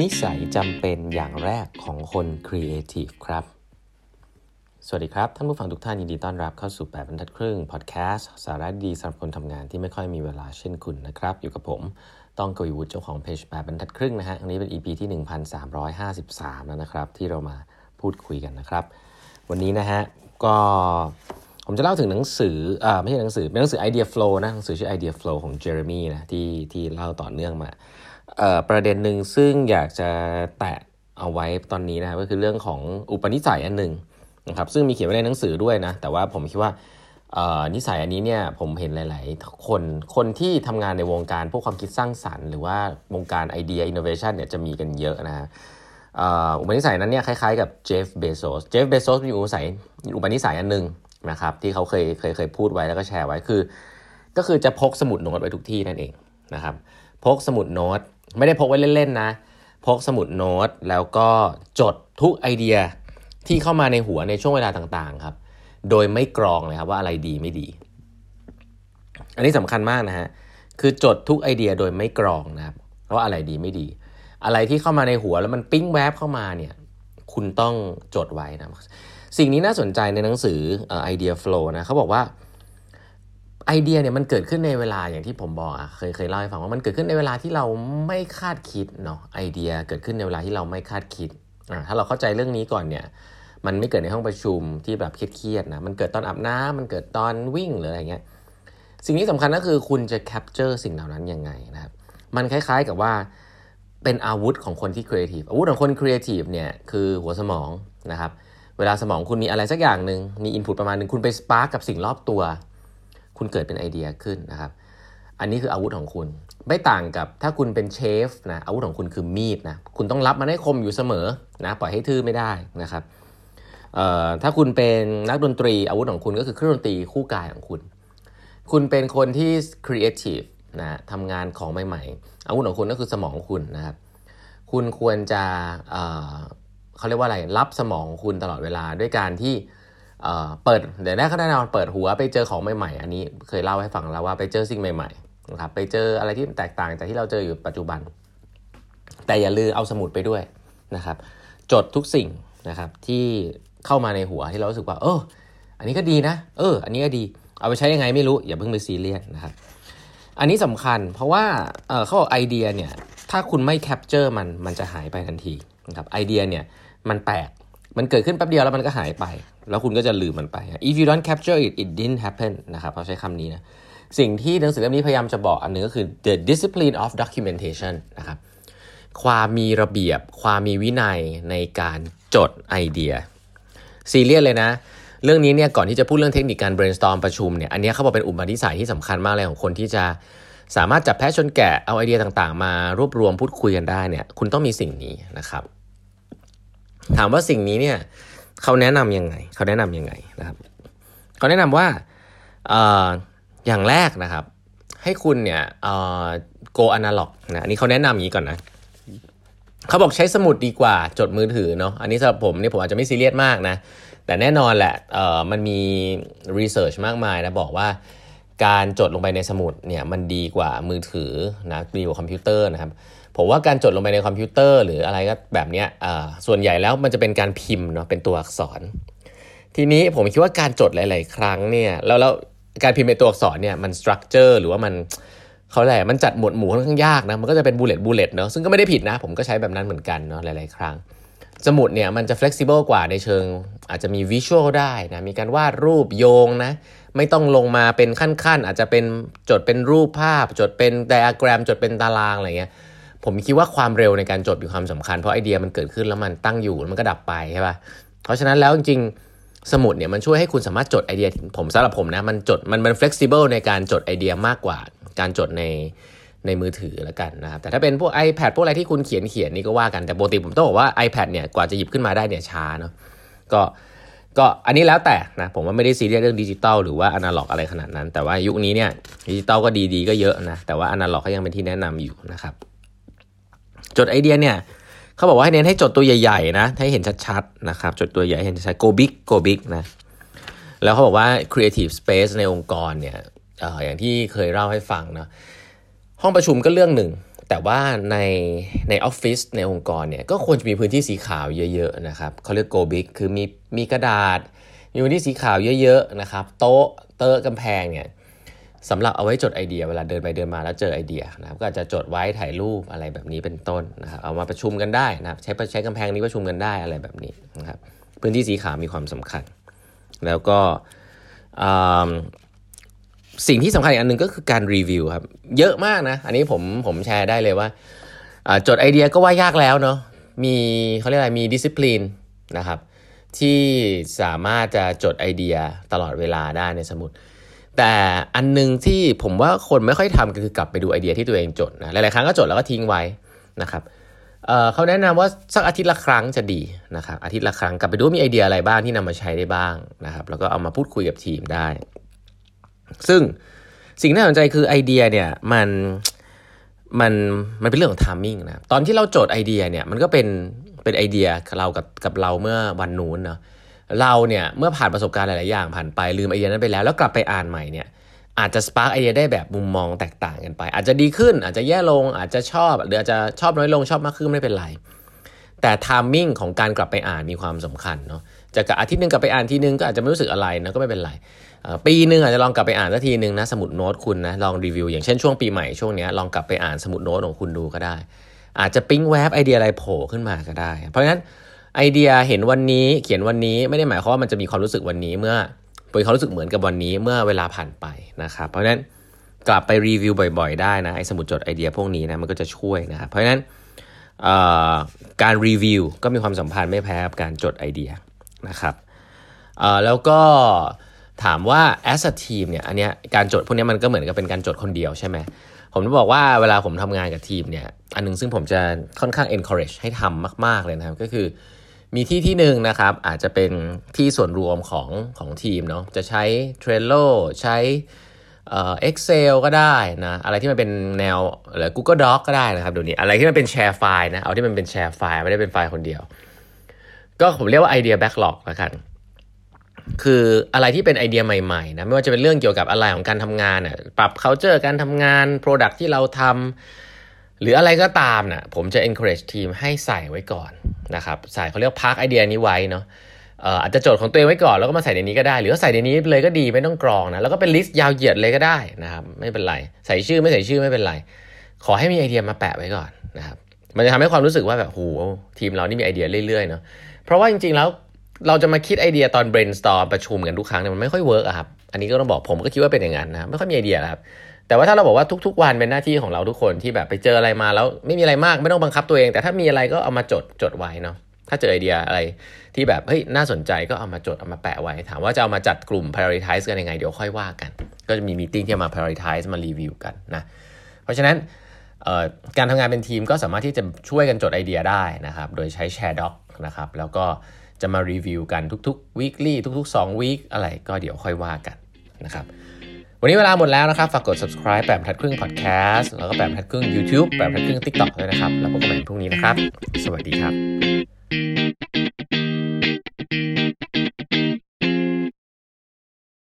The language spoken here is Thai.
นิสัยจำเป็นอย่างแรกของคนครีเอทีฟครับ สวัสดีครับ ท่านผู้ฟังทุกท่านยินดีต้อนรับเข้าสู่ 8บรรทัดครึ่งพอดแคสต์สาระดีสำหรับคนทำงานที่ไม่ค่อยมีเวลาเช่นคุณนะครับ อยู่กับผมต้องกวีวุฒิเจ้าของเพจ8บรรทัดครึ่งนะฮะอันนี้เป็น EP ที่ 1353 แล้วนะครับ ที่เรามาพูดคุยกันนะครับ วันนี้นะฮะก็ผมจะเล่าถึงหนังสืออ่าไม่ใช่หนังสือเป็นหนังสือ Idea Flow นะหนังสือชื่อ Idea Flow ของเจเรมี่นะที่ที่เล่าต่อเนื่องมา ประเด็นหนึ่งซึ่งอยากจะแตะเอาไว้ตอนนี้นะครับก็คือเรื่องของอุปนิสัยอันหนึ่งนะครับซึ่งมีเขียนไว้ในหนังสือด้วยนะแต่ว่าผมคิดว่านิสัยอันนี้เนี่ยผมเห็นหลาย ๆ คนคนที่ทำงานในวงการพวกความคิดสร้างสรรค์ หรือว่าวงการไอเดียอินโนเวชันเนี่ยจะมีกันเยอะนะฮะอุปนิสัยนั้นเนี่ยคล้าย ๆ กับเจฟเบโซสเจฟเบโซสมีอุปนิสัยอุปนิสัยอันหนึ่งนะครับที่เขาเคยเคยเคยพูดไว้แล้วก็แชร์ไว้คือ ก็คือจะพกสมุดโน้ตไว้ทุกที่นั่นเองนะครับพกสมุดโน้ต ไม่ได้พกไว้เล่นๆนะ พกสมุดโน้ตแล้วก็จดทุกไอเดียที่เข้ามาในหัวในช่วงเวลาต่างๆครับ โดยไม่กรองเลยครับว่าอะไรดีไม่ดี อันนี้สำคัญมากนะฮะ คือจดทุกไอเดียโดยไม่กรองนะครับว่าอะไรดีไม่ดี อะไรที่เข้ามาในหัวแล้วมันปิ้งแวบเข้ามาเนี่ย คุณต้องจดไว้นะ สิ่งนี้น่าสนใจในหนังสือ Idea Flow นะเขาบอกว่า ไอเดียเนี่ยมันเกิดขึ้นในเวลาอย่างที่ผมบอกอะเคยเคยเล่าให้ฟังว่ามันเกิดขึ้นในเวลาที่เราไม่คาดคิดเนาะไอเดียเกิดขึ้นในเวลาที่เราไม่คาดคิดอ่าถ้าเราเข้าใจเรื่องนี้ก่อนเนี่ย มันไม่เกิดในห้องประชุมที่แบบเครียดๆนะมันเกิดตอนอาบน้ำมันเกิดตอนวิ่งหรืออะไรเงี้ยสิ่งที่สำคัญก็คือคุณจะ capture สิ่งเหล่านั้นยังไงนะครับมันคล้ายๆกับว่าเป็นอาวุธของคนที่ครีเอทีฟอาวุธของคนครีเอทีฟเนี่ยคือหัวสมองนะครับเวลาสมองคุณมีอะไรสักอย่างหนึ่งมี input ประมาณหนึ่งคุณไป spark กับสิ่งรอบตัว คุณเกิดเป็นไอเดียขึ้นนะครับ อันนี้คืออาวุธของคุณ ไม่ต่างกับถ้าคุณเป็นเชฟนะอาวุธของคุณคือมีดนะคุณต้องรับมันให้คมอยู่เสมอนะปล่อยให้ทื่อไม่ได้นะครับถ้าคุณเป็นนักดนตรีอาวุธของคุณก็คือเครื่องดนตรีคู่กายของคุณ คุณเป็นคนที่ครีเอทีฟนะทำงานของใหม่ๆ อาวุธของคุณก็คือสมองคุณนะครับ คุณควรจะเขาเรียกว่าอะไรรับสมองคุณตลอดเวลาด้วยการที่ เปิดเดี๋ยวแรกก็แน่นอนเปิดหัวไปเจอของใหม่ๆ อันนี้เคยเล่าให้ฟังแล้วว่าไปเจอสิ่งใหม่ๆนะครับไปเจออะไรที่แตกต่างจากที่เราเจออยู่ปัจจุบัน แต่อย่าลืมเอาสมุดไปด้วยนะครับ จดทุกสิ่งนะครับที่เข้ามาในหัวที่เรารู้สึกว่า เออ อันนี้ก็ดีนะ เออ อันนี้ก็ดี เอาไปใช้ยังไงไม่รู้ อย่าเพิ่งไปซีเรียสนะครับ อันนี้สำคัญเพราะว่าเขาบอกไอเดียเนี่ย ถ้าคุณไม่ capture มัน มันจะหายไปทันทีนะครับ ไอเดียเนี่ย มันแปลก มันเกิดขึ้นแป๊บเดียวแล้วมันก็หายไป แล้วคุณก็จะลืมมันไป if you don't capture it it didn't happen นะครับเขาใช้คำนี้นะสิ่งที่หนังสือเล่มนี้พยายามจะบอกอันนึงก็คือ the discipline of documentation นะครับความมีระเบียบ ความมีวินัยในการจดไอเดียซีเรียสเลยนะ เรื่องนี้เนี่ยก่อนที่จะพูดเรื่องเทคนิคการ brainstorm ประชุมเนี่ยอันนี้เขาบอกเป็นอุปนิสัยที่สำคัญมากเลยของคนที่จะสามารถจับแพะชนแกะเอาไอเดียต่างๆ มารวบรวมพูดคุยกันได้เนี่ยคุณต้องมีสิ่งนี้นะครับ ถามว่าสิ่งนี้เนี่ยเขาแนะนํำยังไงเขาแนะนํำยังไงนะครับเขาแนะนำว่าออย่างแรกนะครับ ให้คุณเนี่ยโกอนาล็อกนะอันนี้เขาแนะนำอย่างนี้ก่อนนะเขาบอกใช้สมุดดีกว่าจดมือถือเนาะอันนี้สำหรับผมเนี่ยผมอาจจะไม่ซีเรียสมากนะแต่แน่นอนแหละเอ่อมันมีresearch มากมายนะบอกว่า การจดลงไปในสมุดเนี่ยมันดีกว่ามือถือนะดีกว่าคอมพิวเตอร์นะครับผมว่าการจดลงไปในคอมพิวเตอร์ หรืออะไรก็แบบนี้ส่วนใหญ่แล้วมันจะเป็นการพิมพ์เนาะเป็นตัวอักษร ทีนี้ผมคิดว่าการจดหลาย ๆ ครั้งเนี่ยแล้วแล้วการพิมพ์เป็นตัวอักษรเนี่ยมัน structure หรือว่ามันเขาแหละมันจัดหมวดหมู่ค่อนข้างยากนะมันก็จะเป็น bullet bullet เนาะซึ่งก็ไม่ได้ผิดนะ ผมก็ใช้แบบนั้นเหมือนกันเนาะหลาย ๆ ครั้งสมุดเนี่ยมันจะ flexible กว่าในเชิง อาจจะมีวิชวลได้นะมีการวาดรูปโยงนะ ไม่ต้องลงมาเป็นขั้นๆ อาจจะเป็นจดเป็นรูปภาพ จดเป็นไดอะแกรม จดเป็นตารางอะไรเงี้ยผมคิดว่าความเร็วในการจดมีความสำคัญ เพราะไอเดียมันเกิดขึ้นแล้วมันตั้งอยู่แล้วมันก็ดับไปใช่ปะ่ะเพราะฉะนั้นแล้วจริงๆสมุดเนี่ยมันช่วยให้คุณสามารถจดไอเดียผมสำหรับผมนะมันจดมันมัน flexible ในการจดไอเดียมากกว่าการจดในในมือถือแล้วกันนะครับแต่ถ้าเป็นพวก iPad พวกอะไรที่คุณเขียนเขียนนี่ก็ว่ากันแต่ปกติผมต้องบอกว่า iPad เนี่ยกว่าจะหยิบขึ้นมาได้เนี่ยช้าเนาะก็ ก็อันนี้แล้วแต่นะผมว่าไม่ได้ซีเรียสเรื่องดิจิตอลหรือว่าอนาล็อกอะไรขนาดนั้น แต่ว่ายุคนี้เนี่ยดิจิตอลก็ดีๆก็เยอะนะแต่ว่าอนาล็อกก็ยังเป็นที่แนะนำอยู่นะครับ จดไอเดียเนี่ยเขาบอกว่าให้เน้นให้จดตัวใหญ่ๆนะให้เห็นชัดๆนะครับจดตัวใหญ่เห็นชัด go big go big นะแล้วเขาบอกว่า creative space ในองค์กรเนี่ยออย่างที่เคยเล่าให้ฟังนะห้องประชุมก็เรื่องหนึ่ง แต่ว่าในในออฟฟิศในองค์กรเนี่ยก็ควรจะมีพื้นที่สีขาวเยอะๆนะครับเขาเรียก go big คือมีมีกระดาษ มีพื้นที่สีขาวเยอะๆนะครับโต๊ะเตอะกำแพงเนี่ยสำหรับเอาไว้จดไอเดียเวลาเดินไปเดินมาแล้วเจอไอเดียนะครับก็อาจจะจดไว้ถ่ายรูปอะไรแบบนี้เป็นต้นนะครับเอามาประชุมกันได้นะครับใช้ใช้กำแพงนี้ประชุมกันได้อะไรแบบนี้นะครับพื้นที่สีขาวมีความสำคัญ แล้วก็ สิ่งที่สำคัญอีกอันหนึ่งก็คือการรีวิวครับ เยอะมากนะ อันนี้ผมผมแชร์ได้เลยว่าจดไอเดียก็ว่ายากแล้วเนาะมีเขาเรียกอะไรมีดิสซิปลินนะครับ ที่สามารถจะจดไอเดียตลอดเวลาได้ในสมุด แต่อันนึงที่ผมว่าคนไม่ค่อยทำก็คือกลับไปดูไอเดียที่ตัวเองจดนะหลายๆครั้งก็จดแล้วก็ทิ้งไว้นะครับเเขาแนะนำว่าสักอาทิตย์ละครั้งจะดีนะครับอาทิตย์ละครั้งกลับไปดูมีไอเดียอะไรบ้างที่นำมาใช้ได้บ้างนะครับแล้วก็เอามาพูดคุยกับทีมได้ ซึ่งสิ่งที่น่าสนใจคือไอเดียเนี่ยมันมันมันเป็นเรื่องของ timing นะตอนที่เราโจทย์ไอเดียเนี่ยมันก็เป็นเป็นไอเดียเรากับกับเราเมื่อวันนู้นเนาะเราเนี่ยเมื่อผ่านประสบการณ์หลาย ๆ อย่างผ่านไปลืมไอเดียนั้นไปแล้วแล้วกลับไปอ่านใหม่เนี่ยอาจจะ spark ไอเดียได้แบบมุมมองแตกต่างกันไป อาจจะดีขึ้นอาจจะแย่ลงอาจจะชอบ หรืออาจจะชอบน้อยลงชอบมากขึ้นไม่เป็นไร แต่ timing ของการกลับไปอ่านมีความสำคัญเนาะ จะกอาทิตย์นึงกลับไปอ่านทีนึงก็อาจจะไม่รู้สึกอะไรนะก็ไม่เป็นไรปีหนึ่งอาจจะลองกลับไปอ่านสักทีหนึ่งนะสมุดโน้ตคุณนะลองรีวิว อย่างเช่นช่วงปีใหม่ช่วงนี้ลองกลับไปอ่านสมุดโน้ตของคุณดูก็ได้ อาจจะปิ๊งแวบไอเดียอะไรโผล่ขึ้นมาก็ได้ เพราะฉะนั้นไอเดียเห็นวันนี้เขียนวันนี้ไม่ได้หมายความว่ามันจะมีความรู้สึกวันนี้เมื่อเป็นความรู้สึกเหมือนกับวันนี้เมื่อเวลาผ่านไปนะครับเพราะฉะนั้นกลับไปรีวิวบ่อยๆ ได้นะไอสมุดจดไอเดียพวกนี้นะมันก็จะช่วยนะครับเพราะฉะนั้นการรีวิวก็มีความสัมพันธ์ไม่แพ้กับการจดไอเดีย นะครับแล้วก็ถามว่า as a team เนี่ยอันเนี้ยการจดพวกนี้มันก็เหมือนกับเป็นการจดคนเดียวใช่ไหมผมจะบอกว่าเวลาผมทำงานกับทีมเนี่ยอันนึงซึ่งผมจะค่อนข้าง encourage ให้ทำมาก ๆ เลยนะครับ ก็คือมีที่ที่หนึ่งนะครับ อาจจะเป็นที่ส่วนรวมของของทีมเนาะจะใช้ Trello ใช้เอ่อ Excel ก็ได้นะอะไรที่มันเป็นแนวหรือ Google Doc ก็ได้นะครับดูนี้อะไรที่มันเป็น share file นะเอาที่มันเป็น share file ไม่ได้เป็นไฟล์คนเดียว ก็ผมเรียกว่า idea backlog แล้วกันคืออะไรที่เป็นไอเดียใหม่ๆนะไม่ว่าจะเป็นเรื่องเกี่ยวกับอะไรของการทำงานน่ะปรับ culture การทำงาน product ที่เราทำหรืออะไรก็ตามนะ่ะผมจะ encourage ทีมให้ใส่ไว้ก่อนนะครับใส่เขาเรียกพักไอเดียนี้ไว้เนาะอาจจะโจทย์ของตัวเองไว้ก่อนแล้วก็มาใส่ในนี้ก็ได้ หรือว่าใส่ในนี้เลยก็ดีไม่ต้องกรองนะแล้วก็เป็น list ยาวเหยียดเลยก็ได้นะครับไม่เป็นไร ใส่ชื่อไม่ใส่ชื่อไม่เป็นไร ขอให้มีไอเดียมาแปะไว้ก่อนนะครับมันจะทำให้ความรู้สึกว่าแบบโหทีมเรานี่มีไอเดียเรื่อยๆเนาะ เพราะว่าจริงๆแล้วเราจะมาคิดไอเดียตอน brainstorm ประชุมกันทุกครั้งเนี่ยมันไม่ค่อย work อะครับ อันนี้ก็ต้องบอกผมก็คิดว่าเป็นอย่างนั้นนะไม่ค่อยมีไอเดียครับ แต่ว่าถ้าเราบอกว่าทุกๆ วันเป็นหน้าที่ของเราทุกคนที่แบบไปเจออะไรมาแล้วไม่มีอะไรมากไม่ต้องบังคับตัวเอง แต่ถ้ามีอะไรก็เอามาจดจดไว้เนาะถ้าเจอไอเดียอะไรที่แบบเฮ้ยน่าสนใจก็เอามาจดเอามาแปะไว้ ถามว่าจะเอามาจัดกลุ่ม prioritize กันยังไงเดี๋ยวค่อยว่ากัน ก็จะมีมีติ้งที่มา prioritize มารีวิวกันนะเพราะฉะนั้นการทำงานเป็นทีมก็สามารถที่จะช่วยกันจดไอเดียได้นะครับ โดยใช้ Share Doc นะครับ แล้วก็จะมารีวิวกันทุกๆ weekly ทุกๆ2 week อะไรก็เดี๋ยวค่อยว่ากันนะครับวันนี้เวลาหมดแล้วนะครับ ฝากกด subscribe แบบทัดครึ่ง podcast แล้วก็แบบทัดครึ่ง YouTube แบบทัดครึ่ง TikTok ด้วยนะครับ แล้วพบกันใหม่พรุ่งนี้นะครับ สวัสดีครับ